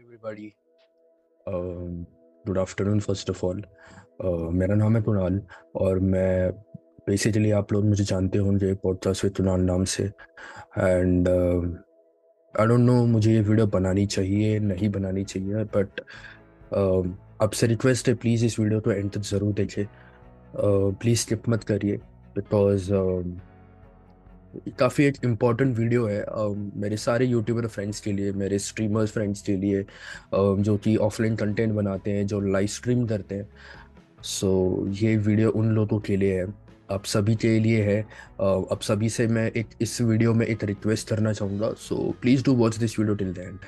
Everybody. Good afternoon first of all. मेरा नाम है कुणाल और मैं बेसिकली आप लोग मुझे जानते होंगे पॉडकास्ट विद कुणाल नाम से। एंड आई डोंट नो मुझे ये वीडियो बनानी चाहिए, नहीं बनानी चाहिए बट आपसे रिक्वेस्ट है प्लीज़ इस वीडियो को एंड तक ज़रूर देखें। प्लीज़ स्किप मत करिए बिकॉज़ काफ़ी एक इंपॉर्टेंट वीडियो है मेरे सारे यूट्यूबर फ्रेंड्स के लिए मेरे स्ट्रीमर्स फ्रेंड्स के लिए जो कि ऑफलाइन कंटेंट बनाते हैं जो लाइव स्ट्रीम करते हैं। सो so, ये वीडियो उन लोगों के लिए है। आप सभी के लिए है। अब सभी से मैं एक इस वीडियो में एक रिक्वेस्ट करना चाहूँगा। So please do watch this video till the end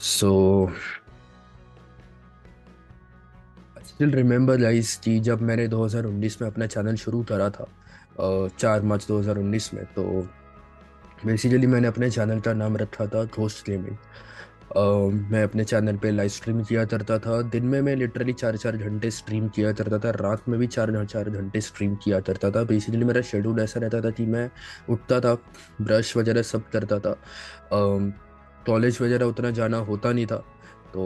so still remember guys कि जब मैंने 2019 में अपना चैनल शुरू करा था चार मार्च 2019 में तो बेसिकली मैंने अपने चैनल का नाम रखा था घोस्ट गेमिंग मैं अपने चैनल पे लाइव स्ट्रीम किया करता था। दिन में मैं लिटरली चार चार घंटे स्ट्रीम किया करता था। रात में भी चार चार घंटे स्ट्रीम किया करता था। बेसिकली मेरा शेड्यूल ऐसा रहता था कि मैं उठता था ब्रश वगैरह सब करता था। कॉलेज वगैरह उतना जाना होता नहीं था। तो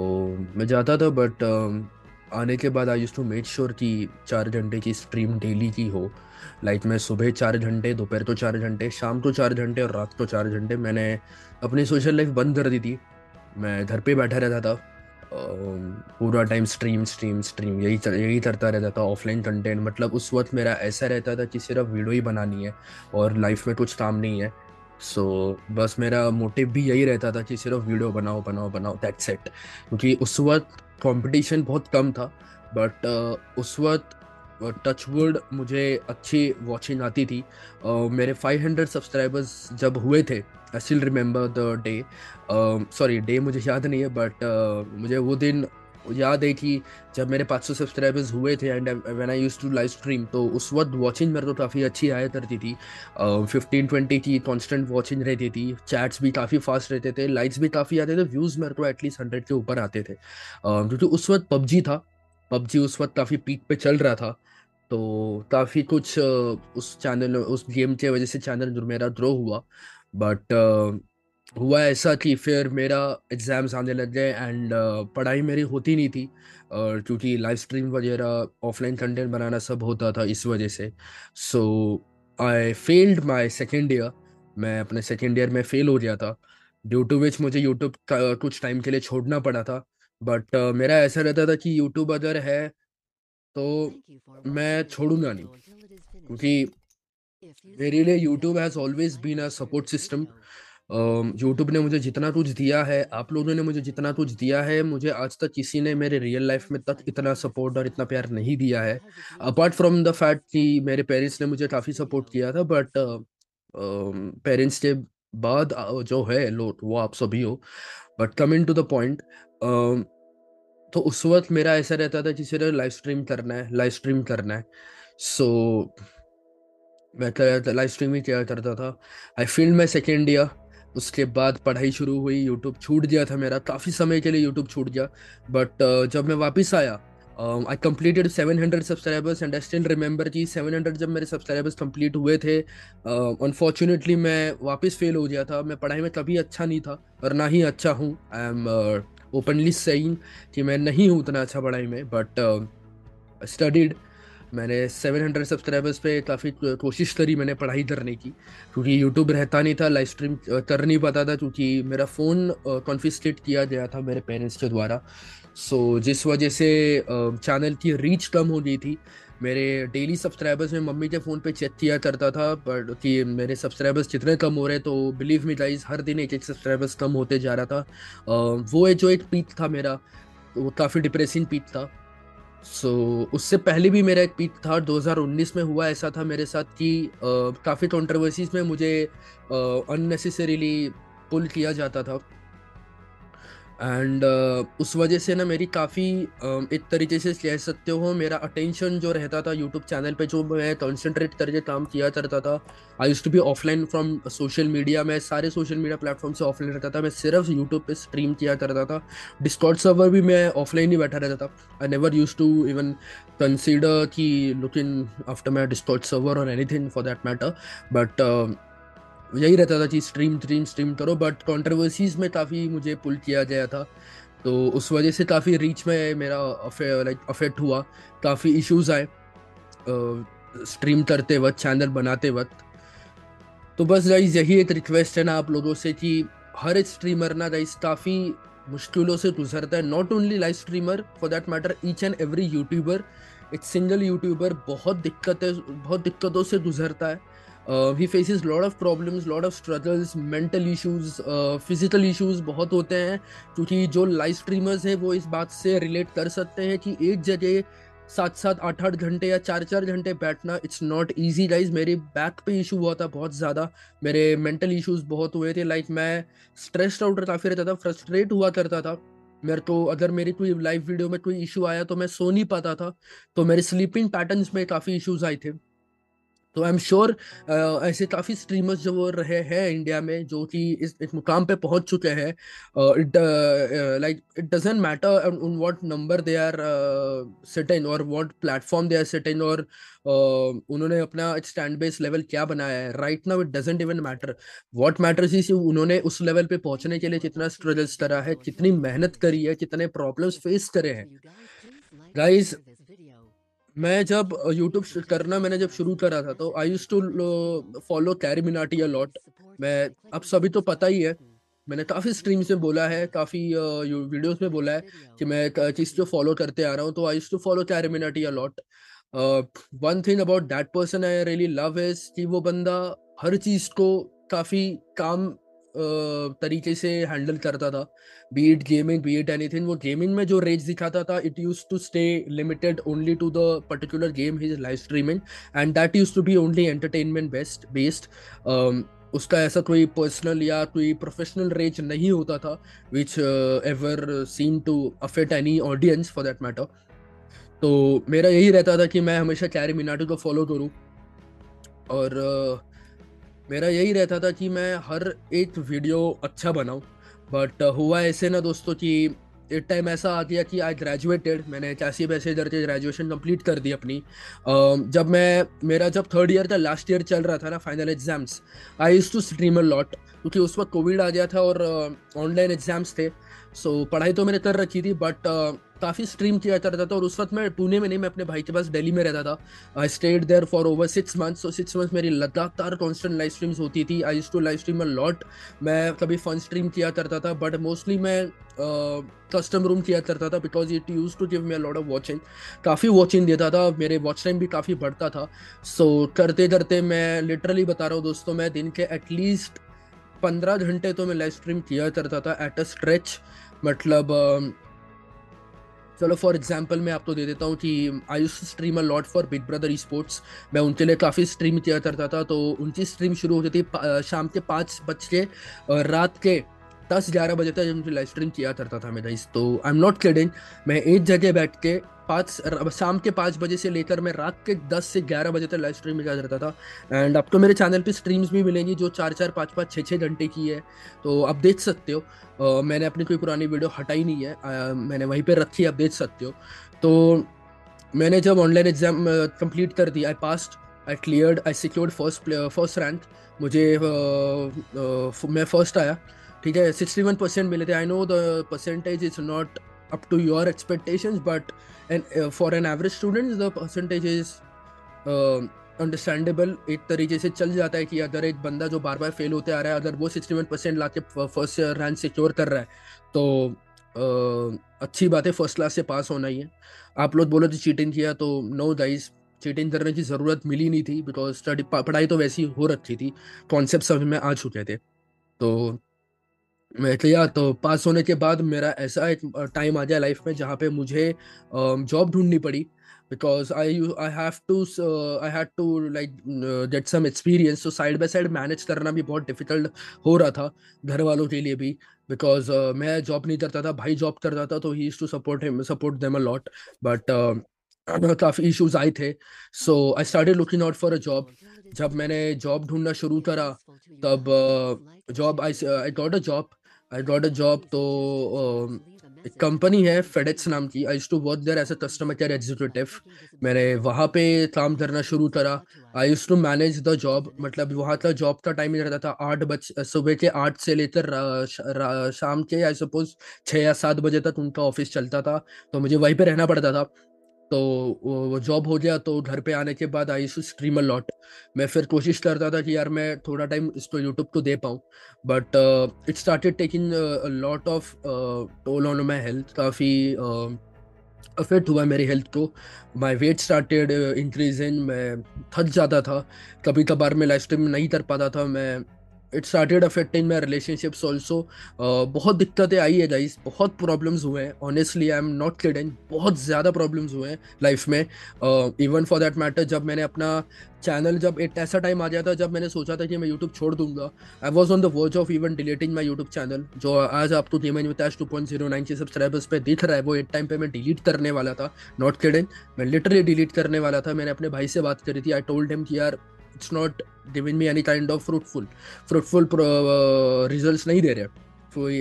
मैं जाता था बट आने के बाद I used to make sure कि चार घंटे की स्ट्रीम डेली की हो। लाइक मैं सुबह चार घंटे, दोपहर को चार घंटे, शाम को चार घंटे और रात को चार घंटे मैंने अपनी सोशल लाइफ बंद कर दी थी। मैं घर पे बैठा रहता था पूरा टाइम स्ट्रीम स्ट्रीम स्ट्रीम यही यही करता रहता था ऑफलाइन कंटेंट मतलब उस वक्त मेरा ऐसा रहता था कि सिर्फ़ वीडियो ही बनानी है और लाइफ में कुछ काम नहीं है। सो so, बस मेरा मोटिव भी यही रहता था कि सिर्फ़ वीडियो बनाओ बनाओ बनाओ दैट सेट क्योंकि उस वक्त कंपटीशन बहुत कम था बट uh, उस वक्त टचवुड uh, मुझे अच्छी वॉचिंग आती थी। Uh, मेरे 500 सब्सक्राइबर्स जब हुए थे I still remember the day sorry day मुझे याद नहीं है बट uh, मुझे वो दिन याद है कि जब मेरे 500 सब्सक्राइबर्स हुए थे and when I used to live stream तो उस वक्त वॉचिंग मेरे को काफ़ी अच्छी आया करती थी। फिफ्टीन ट्वेंटी की कॉन्स्टेंट वॉचिंग रहती थी चैट्स भी काफ़ी फास्ट रहते थे लाइक्स भी काफ़ी आते थे व्यूज़ मेरे को एटलीस्ट हंड्रेड के ऊपर आते थे। क्योंकि उस वक्त पबजी था, पबजी उस वक्त काफ़ी पीक पे चल रहा था तो काफ़ी कुछ उस चैनल उस गेम की वजह से चैनल मेरा ग्रो हुआ। बट हुआ ऐसा कि फिर मेरा एग्ज़ाम्स आने लग गए एंड uh, पढ़ाई मेरी होती नहीं थी। और क्योंकि लाइव स्ट्रीम वगैरह ऑफलाइन कंटेंट बनाना सब होता था इस वजह से। So I failed my second year मैं अपने सेकेंड ईयर में फेल हो गया था। ड्यू टू विच मुझे यूट्यूब कुछ टाइम के लिए छोड़ना पड़ा था। बट uh, मेरा ऐसा रहता था कि यूट्यूब अगर है तो मैं छोड़ूँगा नहीं। क्योंकि मेरे लिए YouTube has always been a support system YouTube ने मुझे जितना कुछ दिया है आप लोगों ने मुझे जितना कुछ दिया है मुझे आज तक किसी ने मेरे रियल लाइफ में तक इतना सपोर्ट और इतना प्यार नहीं दिया है। अपार्ट फ्रॉम द फैक्ट कि मेरे पेरेंट्स ने मुझे काफ़ी सपोर्ट किया था बट पेरेंट्स के बाद जो है लोग वो आप सभी हो। But coming to the point तो उस वक्त मेरा ऐसा रहता था कि लाइव स्ट्रीम करना है लाइव स्ट्रीम करना है। सो so, मैं लाइव स्ट्रीम ही किया करता था। I failed my second year उसके बाद पढ़ाई शुरू हुई यूट्यूब छूट गया था मेरा काफ़ी समय के लिए यूट्यूब छूट गया। बट uh, जब मैं वापस आया I completed seven hundred subscribers and I still remember कि 700 जब मेरे सब्सक्राइबर्स कंप्लीट हुए थे अनफॉर्चुनेटली uh, मैं वापस फेल हो गया था। मैं पढ़ाई में कभी अच्छा नहीं था और ना ही अच्छा हूँ। आई एम ओपनली सेइंग कि मैं नहीं हूँ उतना अच्छा पढ़ाई में बट स्टडीड uh, मैंने 700 सब्सक्राइबर्स पे काफ़ी कोशिश करी, मैंने पढ़ाई करने की, क्योंकि यूट्यूब रहता नहीं था लाइव स्ट्रीम कर नहीं पाता था, क्योंकि मेरा फ़ोन कॉन्फिस्केट किया गया था मेरे पेरेंट्स के द्वारा। सो जिस वजह से चैनल की रीच कम हो गई थी। मेरे डेली सब्सक्राइबर्स में मम्मी के फ़ोन पे चेक किया करता था बट कि मेरे सब्सक्राइबर्स जितने कम हो रहे तो बिलीव मी गाइस हर दिन एक एक सब्सक्राइबर्स कम होते जा रहा था। वो जो एक पीक था मेरा, वो काफ़ी डिप्रेसिंग पीक था। सो so, उससे पहले भी मेरा एक पीक था 2019 में हुआ ऐसा था मेरे साथ कि काफ़ी कॉन्ट्रोवर्सीज में मुझे अननेसेसरीली पुल किया जाता था। एंड uh, उस वजह से ना मेरी काफ़ी uh, एक तरीके से कह सकते हो मेरा अटेंशन जो रहता था यूट्यूब चैनल पे जो मैं कंसंट्रेट करके काम किया करता था I use to be offline from social media मैं सारे सोशल मीडिया प्लेटफॉर्म से ऑफलाइन रहता था मैं सिर्फ़ यूट्यूब पे स्ट्रीम किया करता था। डिस्कॉर्ड सर्वर भी मैं ऑफलाइन ही बैठा रहता था। I never use to even consider कि looking after my Discord server और anything for that matter but यही रहता था कि स्ट्रीम स्ट्रीम स्ट्रीम करो बट कंट्रोवर्सीज में काफ़ी मुझे पुल किया गया था। तो उस वजह से काफ़ी रीच में मेरा लाइक अफेक्ट हुआ। काफ़ी इश्यूज़ आए स्ट्रीम करते वक्त चैनल बनाते वक्त। तो बस गाइज़ यही एक रिक्वेस्ट है ना आप लोगों से कि हर एक स्ट्रीमर ना गाइज़ काफ़ी मुश्किलों से गुजरता है। Not only live streamer for that matter each and every YouTuber एक सिंगल यूट्यूबर बहुत दिक्कत है, बहुत दिक्कतों से गुजरता है। Uh, he faces lot of problems lot of struggles mental issues uh, physical issues बहुत होते हैं क्योंकि जो लाइव स्ट्रीमर्स हैं वो इस बात से रिलेट कर सकते हैं कि एक जगह सात सात आठ आठ घंटे या चार चार घंटे बैठना इट्स नॉट ईजी गाइज़ मेरे बैक पे इशू हुआ था बहुत ज़्यादा। मेरे मेंटल इश्यूज़ बहुत हुए थे लाइक मैं स्ट्रेस्ड आउट काफ़ी रहता था फ्रस्ट्रेट हुआ करता था। मेरे को अगर मेरी कोई लाइव वीडियो में कोई इशू आया तो मैं सो नहीं पाता था। तो मेरे स्लीपिंग पैटर्न्स में काफ़ी इश्यूज़ आए थे। तो आई एम श्योर ऐसे काफ़ी स्ट्रीमर्स जो रहे हैं इंडिया में जो कि इस इस मुकाम पे पहुँच चुके हैं। लाइक इट डजेंट मैटर उन what number they are sitting और what platform they are sitting और uh, उन्होंने अपना स्टैंड बेस लेवल क्या बनाया है। Right now it doesn't even matter what matters is उन्होंने उस लेवल पे पहुँचने के लिए कितना स्ट्रगल्स करा है कितनी मेहनत करी है कितने प्रॉब्लम्स फेस करे हैं। गाइस मैं जब यूट्यूब करना मैंने जब शुरू करा था तो I use to follow CarryMinati a lot मैं, अब सभी तो पता ही है। मैंने काफ़ी स्ट्रीम्स में बोला है, काफ़ी वीडियोस में बोला है कि मैं चीज़ को फॉलो करते आ रहा हूँ तो I use to follow CarryMinati a lot one thing about that person I really love is कि वो बंदा हर चीज़ को काफ़ी काम तरीके से हैंडल करता था। Be it gaming be it anything वो गेमिंग में जो रेंज दिखाता था it use to stay limited only to the particular game his live streaming and that use to be only entertainment best based उसका ऐसा कोई पर्सनल या कोई प्रोफेशनल रेंज नहीं होता था which ever seen to affect any audience for that matter तो मेरा यही रहता था कि मैं हमेशा कैरी मिनाटो को फॉलो करूँ और uh, मेरा यही रहता था कि मैं हर एक वीडियो अच्छा बनाऊँ। बट हुआ ऐसे ना दोस्तों कि एक टाइम ऐसा आ गया कि आई ग्रेजुएटेड मैंने चासी पैसे इधर के ग्रेजुएशन कंप्लीट कर दी अपनी। जब मैं, मेरा जब थर्ड ईयर था लास्ट ईयर चल रहा था ना final exams I use to stream a lot क्योंकि उस वक्त कोविड आ गया था और ऑनलाइन एग्ज़ाम्स थे। सो so, पढ़ाई तो मैंने कर रखी थी बट काफ़ी स्ट्रीम किया करता था और उस वक्त मैं पुणे में नहीं मैं अपने भाई के पास दिल्ली में रहता था। I stayed there for over six months so six months मेरी लगातार कॉन्स्टेंट लाइव स्ट्रीम्स होती थी। I to live stream lot मैं कभी फन स्ट्रीम किया करता था बट मोस्टली मैं कस्टम uh, रूम किया करता था because it use to give me lot of watching काफ़ी वॉचिंग देता था मेरे वॉच टाइम भी काफ़ी बढ़ता था। सो so, करते करते मैं लिटरली बता रहा हूँ दोस्तों मैं दिन के एटलीस्ट पंद्रह घंटे तो मैं लाइव स्ट्रीम किया करता था एट अ स्ट्रेच मतलब चलो फॉर एग्ज़ाम्पल मैं आपको तो दे देता हूँ कि I use stream a lot for big brother sports मैं उनके लिए काफ़ी स्ट्रीम किया करता था तो उनकी स्ट्रीम शुरू होती थी शाम के पाँच बज के रात के दस ग्यारह बजे तक मुझे लाइव स्ट्रीम किया करता था मेरा इस तो आई एम नॉट किडिंग मैं एक जगह बैठ के पाँच शाम के पाँच बजे से लेकर मैं रात के दस से ग्यारह बजे तक लाइव स्ट्रीम में क्या करता था। एंड अब तो मेरे चैनल पे स्ट्रीम्स भी मिलेंगी जो चार चार, पाँच पाँच छः छः घंटे की है। तो आप देख सकते हो मैंने अपनी कोई पुरानी वीडियो हटाई नहीं है। मैंने वहीं पर रखी, आप देख सकते हो। तो मैंने जब ऑनलाइन एग्ज़ाम कंप्लीट कर दी I passed I cleared I secured first first rank मुझे मैं फ़र्स्ट आया। ठीक है सिक्सटी वन परसेंट मिले थे। I know the percentage is not up to your expectations बट for an average student the percentage is understandable एक तरीके से चल जाता है कि अगर एक बंदा जो बार बार फेल होते आ रहा है अगर वो सिक्सटी वन परसेंट ला के फ़र्स्ट रैंक सिक्योर कर रहा है तो uh, अच्छी बात है फ़र्स्ट क्लास से पास होना ही है। आप लोग बोलो तो चीटिंग किया तो नो गाइस चीटिंग करने की ज़रूरत मिली नहीं थी बिकॉज़ स्टडी पढ़ाई तो वैसी हो रखी थी। कॉन्सेप्ट समझ में आ चुके थे। तो मैं तो पास होने के बाद मेरा ऐसा एक टाइम आ गया लाइफ में जहाँ पे मुझे जॉब ढूंढनी पड़ी। Because I I have to I had to like get some experience तो साइड बाय साइड मैनेज करना भी बहुत डिफ़िकल्ट हो रहा था घर वालों के लिए भी। बिकॉज़ uh, मैं जॉब नहीं करता था भाई जॉब करता था तो he is to support him support them a lot but काफ़ी इश्यूज़ आए थे। So I start looking out for a job जब मैंने जॉब ढूंढना शुरू करा तब job I I got a job I got a job तो एक कंपनी है फेडेक्स नाम की। I to work there as a customer care executive मैंने वहाँ पे काम करना शुरू करा। I to manage the job मतलब वहाँ का जॉब का टाइम रहता था आठ बज, सुबह के आठ से लेकर शाम के आई सपोज़ छः या सात बजे तक उनका ऑफ़िस चलता था। तो मुझे वहीं पे रहना पड़ता था। तो वो जॉब हो गया तो घर पे आने के बाद आई टू स्ट्रीम लॉट मैं फिर कोशिश करता था कि यार मैं थोड़ा टाइम इसको यूट्यूब को दे पाऊँ. But it started taking lot of toll on my health काफ़ी अफेक्ट हुआ मेरी हेल्थ को. माई वेट स्टार्टेड इंक्रीजिंग मैं थक जाता था. कभी कभार मैं लाइफ टाइम नहीं कर पाता था. मैं it started affecting my relationships also बहुत दिक्कतें आई है गाइस बहुत प्रॉब्लम्स हुए हैं. Honestly I am not kidding बहुत ज़्यादा प्रॉब्लम्स हुए हैं लाइफ में. इवन फॉर दैट मैटर जब मैंने अपना चैनल जब एक ऐसा टाइम आ गया था, जब मैंने सोचा था कि मैं यूट्यूब छोड़ दूँगा I was on the verge of even deleting my YouTube channel जो आज आप तो gaming Vitash two point zero nine के सब्सक्राइबर्स पे दिख रहा है. वो एक टाइम पे मैं डिलीट करने वाला था. नॉट किडिंग मैं लिटरली डिलीट करने वाला था. मैंने अपने भाई से बात करी थी. आई टोल्ड हिम कि यार it's not giving me any kind of fruitful fruitful results नहीं दे रहे। कोई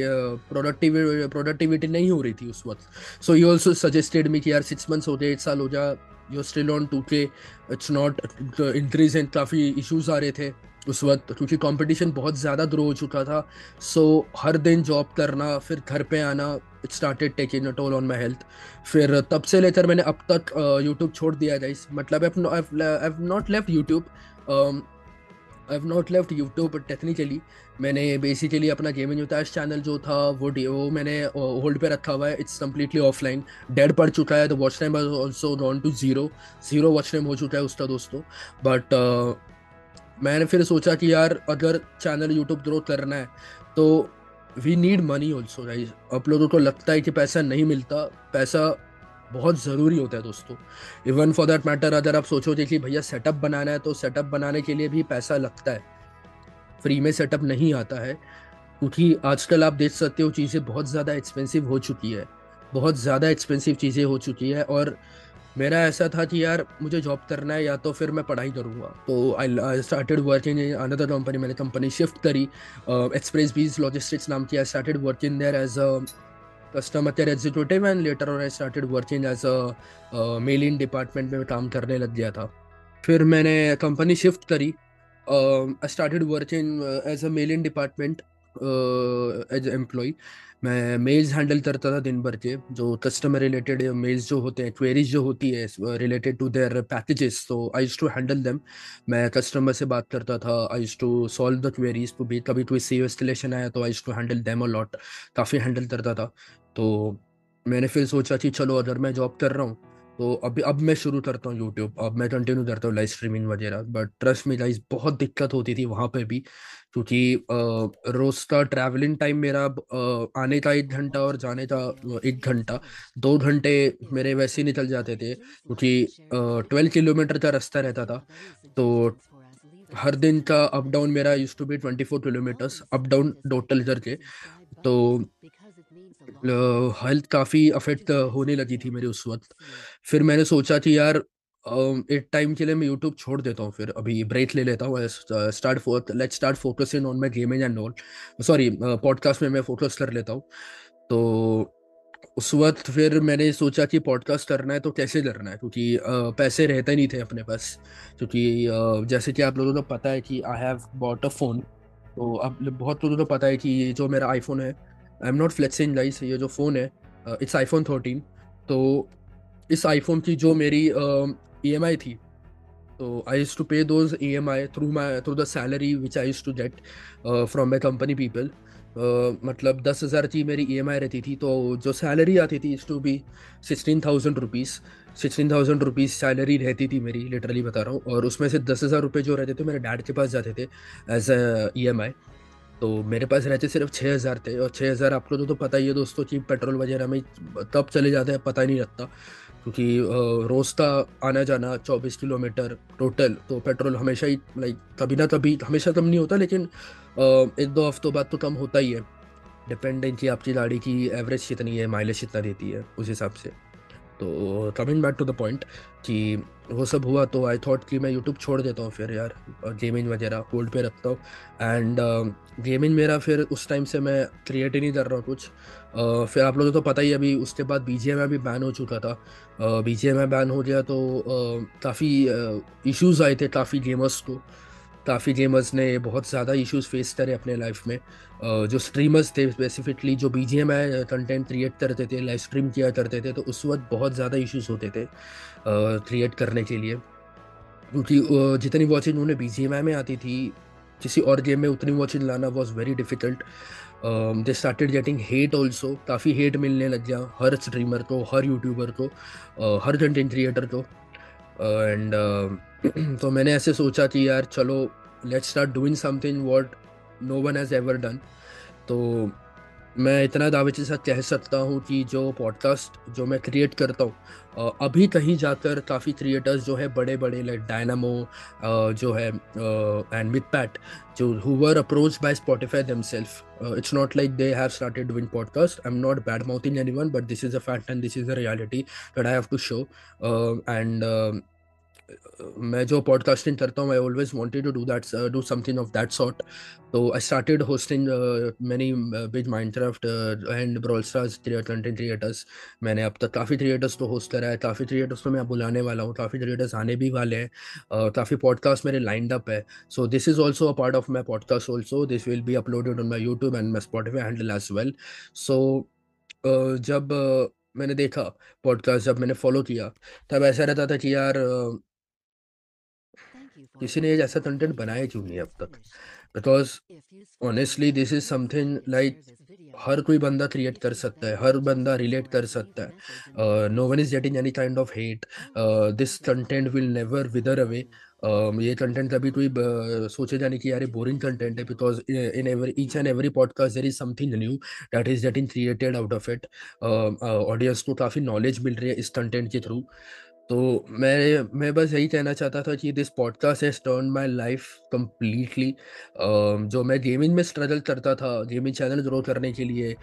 प्रोडक्टिविटी uh, नहीं हो रही थी उस वक्त। So you also suggested me कि यार सिक्स मंथ्स हो गए एक साल हो जा you still on two K it's not increase and काफ़ी इश्यूज़ आ रहे थे उस वक्त क्योंकि कंपटीशन बहुत ज़्यादा ग्रो हो चुका था। सो so, हर दिन जॉब करना फिर घर पे आना it started taking a toll on my health फिर तब से लेकर मैंने अब तक यूट्यूब uh, छोड़ दिया गाइस मतलब I not left YouTube I have not left YouTube technically मैंने बेसिकली अपना गेमिंग यूताश चैनल जो था वो वो मैंने होल्ड पे रखा हुआ है। इट्स कम्प्लीटली ऑफलाइन डेड पड़ चुका है। The watch time also gone to zero zero watch time हो चुका है उसका दोस्तों। बट uh, मैंने फिर सोचा कि यार अगर चैनल यूट्यूब ग्रो करना है तो we need money also guys आप लोगों को लगता है कि पैसा नहीं मिलता। पैसा बहुत ज़रूरी होता है दोस्तों। इवन फॉर दैट मैटर अगर आप सोचोगे कि भैया सेटअप बनाना है तो सेटअप बनाने के लिए भी पैसा लगता है। फ्री में सेटअप नहीं आता है, क्योंकि आजकल आप देख सकते हो चीज़ें बहुत ज़्यादा एक्सपेंसिव हो चुकी है। बहुत ज़्यादा एक्सपेंसिव चीज़ें हो चुकी है और मेरा ऐसा था कि यार, मुझे जॉब करना है या तो फिर मैं पढ़ाई करूँगा। तो I started working in another company मैंने कंपनी शिफ्ट करी एक्सप्रेस बीज लॉजिस्टिक्स नाम की I started working there as a customer care executive and later और I started working as a mailing department में काम करने लग गया था। फिर मैंने कंपनी शिफ्ट करी। I started working as a mailing department as employ मैं मेल्स हैंडल करता था दिन भर के। जो कस्टमर रिलेटेड मेल्स जो होते हैं क्वेरीज जो होती है रिलेटेड टू देयर पैकेजेस तो आई टू हैंडल देम मैं कस्टमर से बात करता था। I to solve the queries तो भी कभी कोई सी इंस्टॉलेशन आया तो I to handle them a lot काफ़ी हैंडल करता था। तो मैंने फिर सोचा कि चलो अगर मैं जॉब कर रहा हूँ तो अभी अब मैं शुरू करता हूँ यूट्यूब अब मैं कंटिन्यू करता हूँ लाइव स्ट्रीमिंग वगैरह बट ट्रस्ट में गाइस बहुत दिक्कत होती थी वहाँ पे भी, क्योंकि रोज का ट्रैवलिंग टाइम मेरा आने का एक घंटा और जाने का एक घंटा, दो घंटे मेरे वैसे ही निकल जाते थे, क्योंकि ट्वेल्व किलोमीटर का रास्ता रहता था तो हर दिन का अप डाउन मेरा use to be twenty four kilometres up down total करके तो हेल्थ काफ़ी अफेक्ट होने लगी थी मेरे उस वक्त। फिर मैंने सोचा कि यार एक टाइम के लिए मैं यूट्यूब छोड़ देता हूँ, फिर अभी ब्रेक ले लेता हूँ start let start focusing on my gaming and all sorry podcast में मैं फोकस कर लेता हूँ। तो उस वक्त फिर मैंने सोचा कि पॉडकास्ट करना है तो कैसे करना है? क्योंकि पैसे रहते नहीं थे अपने पास। क्योंकि जैसे कि आप लोगों को पता है कि I have bought a phone तो अब बहुत लोगों को पता है कि जो मेरा आईफोन है I am not flexing guys ये जो फ़ोन है इट्स आईफोन थर्टीन तो इस आईफोन की जो मेरी ई एम आई थी तो I use to pay those E M I through my through the salary which I use to get from my company people मतलब दस हज़ार की मेरी ई एम आई रहती थी तो जो सैलरी आती थी is to be sixteen thousand rupees sixteen thousand rupees salary रहती थी मेरी लिटरली बता रहा हूँ। और उसमें से दस हज़ार रुपये जो रहते थे, मेरे डैड के पास जाते थे एज ई एम आई तो मेरे पास रहते सिर्फ़ छः हज़ार थे और छः हज़ार आप लोगों को तो पता ही है दोस्तों कि पेट्रोल वगैरह में तब चले जाते हैं, पता ही नहीं लगता। क्योंकि रोज़ का आना जाना चौबीस किलोमीटर टोटल तो पेट्रोल हमेशा ही लाइक कभी ना कभी, हमेशा कम नहीं होता, लेकिन एक दो हफ्तों बाद तो कम होता ही है। डिपेंड है कि आपकी गाड़ी की एवरेज कितनी है माइलेज कितना देती है, उस हिसाब से। तो coming back to the point कि वो सब हुआ तो आई थॉट कि मैं यूट्यूब छोड़ देता हूँ फिर यार गेमिंग वगैरह होल्ड पे रखता हूँ। एंड गेमिंग मेरा फिर उस टाइम से मैं क्रिएट ही नहीं कर रहा हूँ कुछ। Uh, फिर आप लोगों को तो पता ही अभी उसके बाद बी जी भी बैन हो चुका था। बी जी बैन हो गया तो uh, काफ़ी इश्यूज़ आए थे काफ़ी गेमर्स को। काफ़ी गेमर्स ने बहुत ज़्यादा इश्यूज़ फेस करे अपने लाइफ में। जो स्ट्रीमर्स थे स्पेसिफिकली जो B G M I content create करते थे लाइव स्ट्रीम किया करते थे तो उस वक्त बहुत ज़्यादा इश्यूज़ होते थे क्रिएट करने के लिए। क्योंकि जितनी वॉचिंग उन्हें बी जी एम आई में आती थी किसी और गेम में उतनी वॉचिंग लाना was very difficult they started getting hate also काफ़ी हेट मिलने लग गया हर स्ट्रीमर को हर यूट्यूबर को uh, हर कंटेंट क्रिएटर को। एंड uh, तो मैंने ऐसे सोचा कि यार चलो let's start doing something what no one has ever done तो मैं इतना दावे के साथ कह सकता हूँ कि जो पॉडकास्ट जो मैं क्रिएट करता हूँ अभी कहीं जाकर काफ़ी क्रिएटर्स जो है बड़े बड़े लाइक डायनामो जो है एंड मिथ पैट जो who were approach by Spotify themselves it's not like they have started doing podcast I am not bad mouth mouthing anyone but this is a fact and this is a reality that I have to show and मैं जो podcasting करता हूँ I always wanted to do that do something of that sort तो I started hosting many big Minecraft and brawl stars content creators मैंने अब तक काफ़ी creators तो होस्ट करा है। काफ़ी क्रिएटर्स तो मैं बुलाने वाला हूँ। काफ़ी क्रिएटर्स आने भी वाले हैं। काफ़ी पॉडकास्ट मेरे लाइंड अप है। So this is also a part of my podcast also this will be uploaded on my YouTube and my Spotify handle as well so जब मैंने देखा पॉडकास्ट जब मैंने फॉलो किया तब ऐसा रहता था कि यार uh, किसी ने ऐसा कंटेंट बनाया क्यों नहीं अब तक? Because honestly this is something like हर कोई बंदा क्रिएट कर सकता है, हर बंदा रिलेट कर सकता है। No one is getting any kind of hate this content will never wither away ये कंटेंट कभी कोई सोचे जाने की यार बोरिंग कंटेंट है because in every each and every podcast there is something new that is getting created out of it audience को काफ़ी नॉलेज मिल रही है इस कंटेंट के थ्रू तो मैं मैं बस यही कहना चाहता था कि this podcast has turn my life completely जो मैं गेमिंग में स्ट्रगल करता था गेमिंग चैनल ग्रो करने के लिए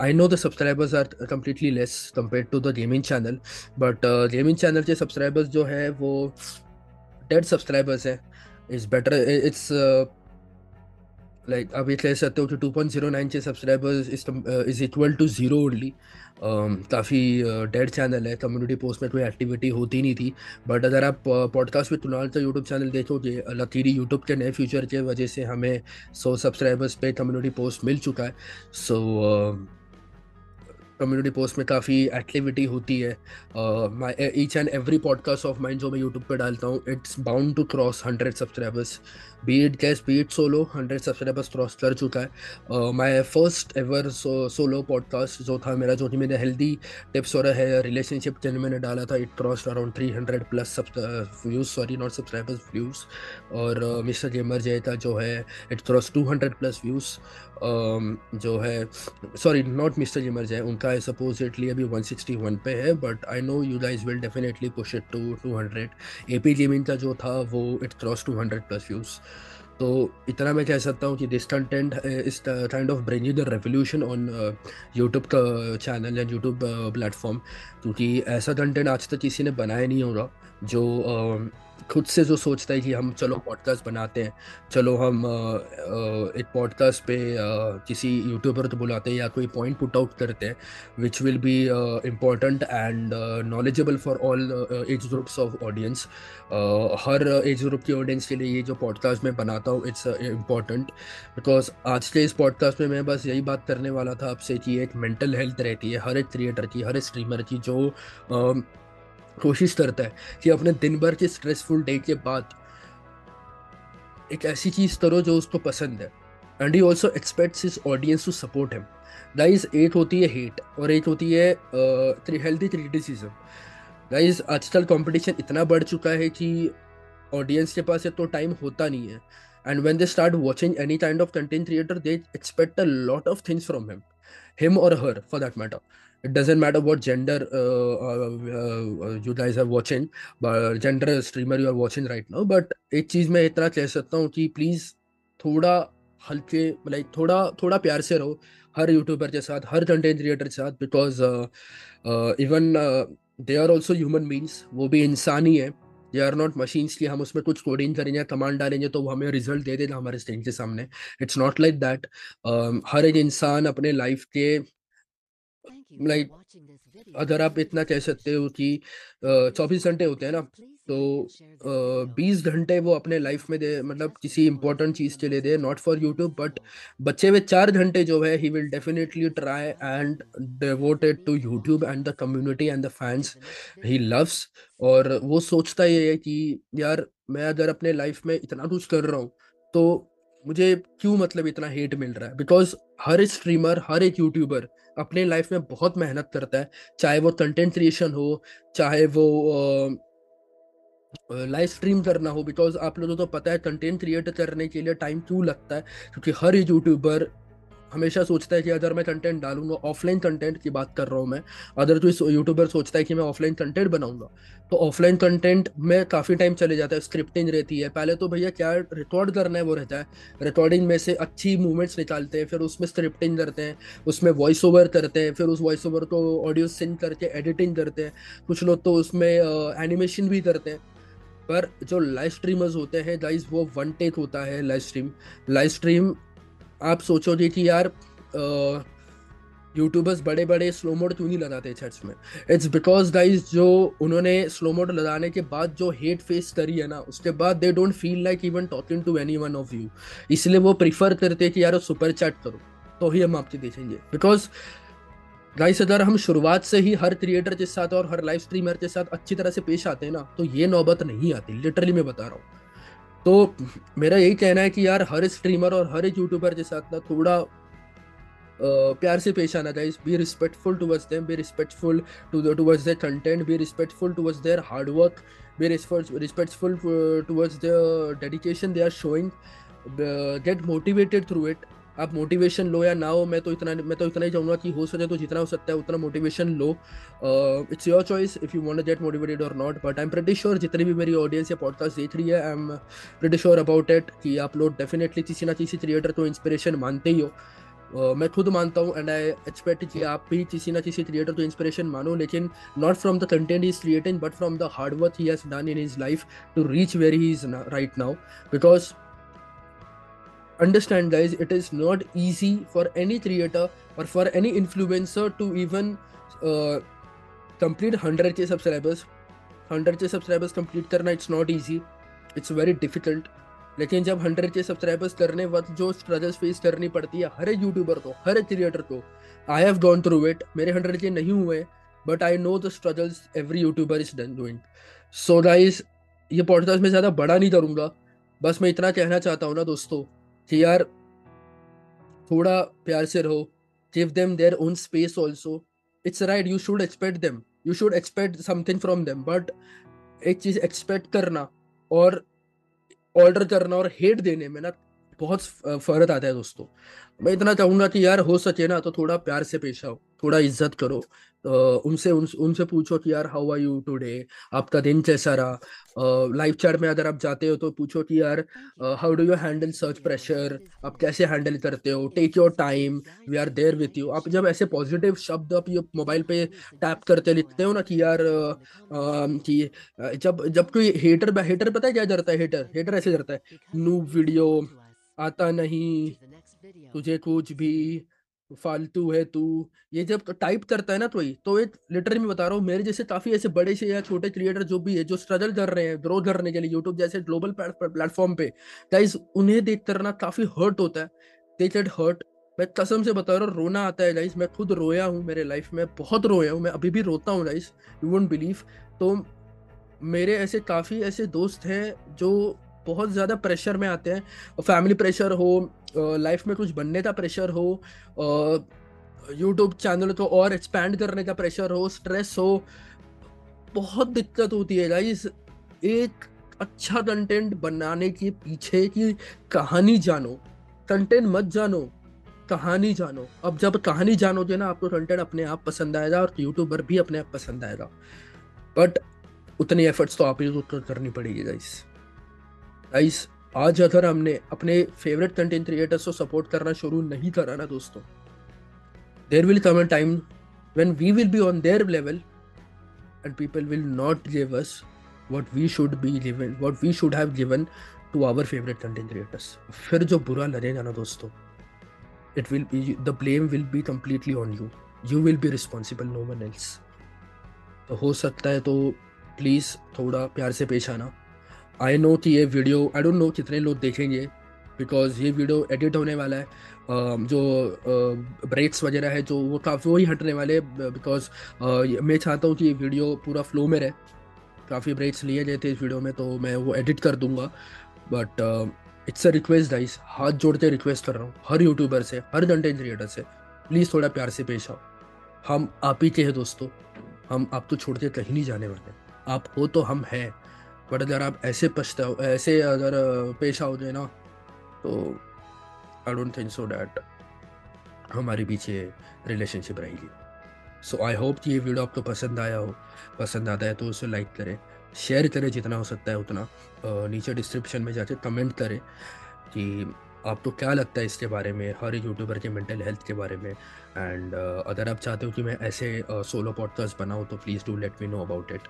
I know the subscribers are completely less compare to the gaming channel but gaming channel के सब्सक्राइबर्स जो है वो डेड सब्सक्राइबर्स हैं. इट्स बेटर इट्स लाइक आप कह सकते हो कि nine K subscribers is equal to zero only काफ़ी डेड चैनल है. कम्युनिटी पोस्ट में कोई एक्टिविटी होती नहीं थी. बट अगर आप पॉडकास्ट में तुनाल का यूट्यूब चैनल देखोगे लकीरी यूट्यूब के नए फ्यूचर के वजह से हमें सौ सब्सक्राइबर्स पे कम्युनिटी पोस्ट मिल चुका है. सो so, कम्युनिटी पोस्ट में काफ़ी एक्टिविटी होती है। Each and every podcast of mine जो मैं यूट्यूब पर डालता हूँ it's bound to cross hundred subscribers beat guess beat solo hundred subscribers cross कर चुका है। My first ever solo podcast जो था मेरा, जो कि मैंने हेल्दी टिप्स और है रिलेशनशिप जिन मैंने डाला था it cross around three hundred plus views sorry not subscribers views और मिस्टर गेमर जय था जो है it cross two hundred plus views जो है सॉरी नॉट मिस्टर जिमर जय उनका है सपोजिटली अभी 161 पे है but I know you guys will definitely push it to 200 AP gaming का जो था वो इट क्रॉस 200 प्लस व्यूज़ तो इतना मैं कह सकता हूँ कि this content is kind of bringing the revolution on YouTube का चैनल या यूट्यूब प्लेटफॉर्म क्योंकि ऐसा कंटेंट आज तक किसी ने बनाया नहीं होगा जो uh, खुद से जो सोचता है कि हम चलो पॉडकास्ट बनाते हैं, चलो हम एक पॉडकास्ट पे किसी यूट्यूबर तो बुलाते हैं या कोई पॉइंट पुट आउट करते हैं which will be important and knowledgeable for all age groups of audience her age group की ऑडियंस के लिए ये जो पॉडकास्ट मैं बनाता हूँ इट्स इंपॉर्टेंट बिकॉज़ आज के इस पॉडकास्ट में मैं बस यही बात करने वाला था आपसे कि एक मेंटल हेल्थ रहती है, हर एक क्रिएटर की, हर एक स्ट्रीमर की, जो कोशिश करता है कि अपने दिन भर के स्ट्रेसफुल डे के बाद एक ऐसी चीज़ करो जो उसको पसंद है। And he also expects his audience to support him guys एक होती है हेट और एक होती है हेल्थी क्रिटिसिज्म गाइज़ आजकल कंपटीशन इतना बढ़ चुका है कि ऑडियंस के पास तो टाइम होता नहीं है। And when they start watching any kind of content creator they expect a lot of things from him him और her for that matter it doesn't matter what gender uh, uh, you guys are watching but gender streamer you are watching right now but एक चीज़ मैं इतना कह सकता हूँ कि please थोड़ा हल्के लाइक थोड़ा थोड़ा प्यार से रहो हर यूट्यूबर के साथ हर कंटेंट क्रिएटर के साथ because even they are also human beings वो भी इंसान ही है। दे आर नॉट मशीन्स की हम उसमें कुछ कोडिंग करेंगे कमांड डालेंगे तो वो हमें रिज़ल्ट दे देगा हमारे स्टेट के सामने। इट्स नॉट लाइक दैट हर एक इंसान अपने लाइफ के लाइक अगर आप इतना कह सकते हो कि चौबीस घंटे होते हैं ना तो बीस घंटे वो अपने लाइफ में दे मतलब किसी इंपॉर्टेंट चीज़ के लिए they not for YouTube but बच्चे में चार घंटे जो है he will definitely try and devoted to YouTube and the community and the fans he loves और वो सोचता ये है कि, यार, मैं अगर अपने लाइफ में इतना कुछ कर रहा हूँ तो मुझे क्यों मतलब इतना हेट मिल रहा है? बिकॉज़ हर एक स्ट्रीमर हर एक यूट्यूबर अपने लाइफ में बहुत मेहनत करता है, चाहे वो कंटेंट क्रिएशन हो, चाहे वो लाइव स्ट्रीम करना हो बिकॉज़ आप लोगों को तो पता है कंटेंट क्रिएट करने के लिए टाइम क्यों लगता है? क्योंकि हर यूट्यूबर हमेशा सोचता है कि अगर मैं कंटेंट डालूँगा ऑफलाइन कंटेंट की बात कर रहा हूँ मैं अगर तो यूट्यूबर सोचता है कि मैं ऑफलाइन कंटेंट बनाऊँगा तो ऑफलाइन कंटेंट में काफ़ी टाइम चले जाता है स्क्रिप्टिंग रहती है। पहले तो भैया क्या रिकॉर्ड करना है, वो रहता है। रिकॉर्डिंग में से अच्छी मूवमेंट्स निकालते हैं, फिर उसमें स्क्रिप्टिंग करते हैं, उसमें वॉइस ओवर करते हैं, फिर उस वॉइस ओवर को ऑडियो सिंग करके एडिटिंग करते हैं। कुछ लोग तो उसमें एनिमेशन भी करते हैं। पर जो लाइव स्ट्रीमर्स होते हैं गाइस वो वन टेक होता है लाइव स्ट्रीम लाइव स्ट्रीम आप सोचोगे कि यार यूट्यूबर्स बड़े बड़े स्लो मोड क्यों नहीं लगाते चर्च में? इट्स बिकॉज़ गाइज़ जो उन्होंने स्लो मोड लगाने के बाद जो हेट फेस करी है ना, उसके बाद they don't feel like even talking to any one of you इसलिए वो प्रीफर करते कि यार सुपर चैट करो। तो ही हम आपसे देखेंगे। बिकॉज़ गाइस अगर हम शुरुआत से ही हर क्रिएटर के साथ और हर लाइव स्ट्रीमर के साथ अच्छी तरह से पेश आते हैं ना तो ये नौबत नहीं आती। लिटरली मैं बता रहा हूँ। तो मेरा यही कहना है कि यार, हर स्ट्रीमर और हर एक यूट्यूबर के साथ ना थोड़ा प्यार से पेश आना चाहिए। Be respectful towards them be respectful to towards their content be respectful towards their hard work be respectful towards the dedication they are showing get motivated through it आप मोटिवेशन लो या ना हो मैं तो इतना मैं तो इतना ही चाहूँगा कि हो सके तो जितना हो सकता है उतना motivation low. It's your choice if you want get motivated और not but I am pretty sure जितनी भी मेरी ऑडियंस या पॉडकास्ट देख रही है I am pretty sure about it कि आप लोग डेफिनेटली किसी ना किसी क्रिएटर को इंस्पिरेशन मानते ही हो। Uh, मैं खुद मानता हूँ एंड आई एक्सपेक्ट कि आप भी किसी ना किसी क्रिएटर को इंस्पिरेशन मानो लेकिन not from the content is creating but from the hard work he has done in his life to reach where he is right now because understand guys it is not easy for any creator or for any influencer to even uh, complete 100k subscribers. 100k subscribers complete करना it's not easy. It's very difficult. लेकिन जब 100k subscribers करने वक्त जो struggles face करनी पड़ती है हर एक यूट्यूबर को हर एक क्रिएटर को I have gone through it मेरे 100k नहीं हुए but I know the struggles every YouTuber is done doing so guys ये पॉडकास्ट मैं ज़्यादा बड़ा नहीं करूँगा। बस मैं इतना कहना चाहता हूँ ना दोस्तों कि यार, थोड़ा प्यार से रहो give them their own space also it's right you should expect them you should expect something from them but एक चीज़ एक्सपेक्ट करना और ऑर्डर करना और हेट देने में ना बहुत फ़र्क आता है दोस्तों। मैं इतना चाहूँगा कि यार हो सके ना तो थोड़ा प्यार से पेश आओ थोड़ा इज़्ज़त करो। उनसे उन, उनसे पूछो कि यार हाउ आर यू टुडे आपका दिन कैसा रहा? लाइव चैट में अगर आप जाते हो तो पूछो कि यार how do you handle search pressure आप कैसे हैंडल करते हो? Take your time we are there with you आप जब ऐसे पॉजिटिव शब्द आप ये मोबाइल पे टैप करते लिखते हो ना कि यार कि जब जब कोई हेटर हेटर पता है क्या करता है? हेटर हेटर ऐसे करता है। नू वीडियो आता नहीं। तुझे कुछ भी फालतू है तू। ये जब टाइप करता है ना तो ही तो एक लिटरली मैं बता रहा हूँ, मेरे जैसे काफ़ी ऐसे बड़े से या छोटे क्रिएटर जो भी है, जो स्ट्रगल कर रहे हैं ग्रो करने के लिए यूट्यूब जैसे ग्लोबल प्लेटफॉर्म पे गाइज़ उन्हें देख करना काफ़ी हर्ट होता है। दे गेट हर्ट मैं कसम से बता रहा हूँ, रोना आता है गाइस मैं खुद रोया हूँ मेरे लाइफ में, बहुत रोया हूँ, मैं अभी भी रोता हूँ गाइस यू वोंट बिलीव तो मेरे ऐसे काफ़ी ऐसे दोस्त हैं, जो बहुत ज़्यादा प्रेशर में आते हैं। फैमिली प्रेशर हो लाइफ में कुछ बनने का प्रेशर हो यूट्यूब चैनल को और एक्सपैंड करने का प्रेशर हो स्ट्रेस हो, बहुत दिक्कत होती है गाइस एक अच्छा कंटेंट बनाने के पीछे की कहानी जानो। कंटेंट मत जानो, कहानी जानो। अब जब कहानी जानोगे ना, आपको कंटेंट अपने आप पसंद आएगा और यूट्यूबर भी अपने आप पसंद आएगा। बट उतनी एफर्ट्स तो आप ही करनी पड़ेगी गाइस गाइस आज अगर हमने अपने फेवरेट कंटेंट क्रिएटर्स को सपोर्ट करना शुरू नहीं करा ना दोस्तों there will come time when we will be on their level and people will not give us what we should be living what we should have given to our favourite content creators फिर जो बुरा लगेगा ना दोस्तों it will be the blame will be completely on you you will be responsible no one else तो हो सकता है तो प्लीज़ थोड़ा प्यार से पेश आना। आई नो कि ये वीडियो आई डोंट नो कितने लोग देखेंगे बिकॉज़ ये वीडियो एडिट होने वाला है। जो ब्रेक्स वगैरह है, जो वो काफ़ी वही हटने वाले बिकॉज़ मैं चाहता हूँ कि ये वीडियो पूरा फ्लो में रहे। काफ़ी ब्रेक्स लिए गए थे इस वीडियो में तो मैं वो एडिट कर दूँगा। But it's a request guys हाथ जोड़ के रिक्वेस्ट कर रहा हूँ। हर यूट्यूबर से, हर कंटेंट क्रिएटर से प्लीज़ थोड़ा प्यार से पेश आओ। हम आप ही के हैं दोस्तों। हम आप तो छोड़ के कहीं नहीं जाने वाले। आप हो तो हम हैं। बट अगर आप ऐसे पछताओ, ऐसे अगर पेश आओगे ना तो I don't think so that हमारे पीछे रिलेशनशिप रहेगी। सो आई होप कि ये वीडियो आपको पसंद आया हो। पसंद आता है तो उसे लाइक करें। शेयर करें जितना हो सकता है उतना। नीचे डिस्क्रिप्शन में जाके कमेंट करें कि आपको क्या लगता है इसके बारे में हर यूट्यूबर के मेंटल हेल्थ के बारे में? एंड uh, अगर आप चाहते हो कि मैं ऐसे सोलो पॉडकास्ट बनाऊँ तो please do let me know about it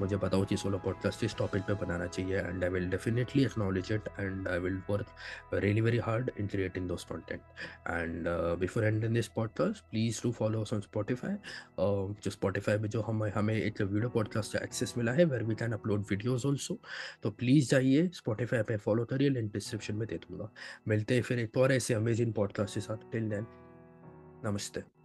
मुझे बताओ कि सोलो पॉडकास्ट इस टॉपिक पे बनाना चाहिए and I will definitely acknowledge it and I will work really very hard in creating those content and before and in this podcast please do follow on Spotify जो Spotify में जो हम हमें एक वीडियो पॉडकास्ट का access मिला है where we can upload videos also तो प्लीज़ जाइए स्पॉटिफाई पे फॉलो करिए लिंक डिस्क्रिप्शन में दे दूँगा. मिलते हैं फिर एक और ऐसे अमेजिंग पॉडकास्ट के साथ. टिल देन नमस्ते.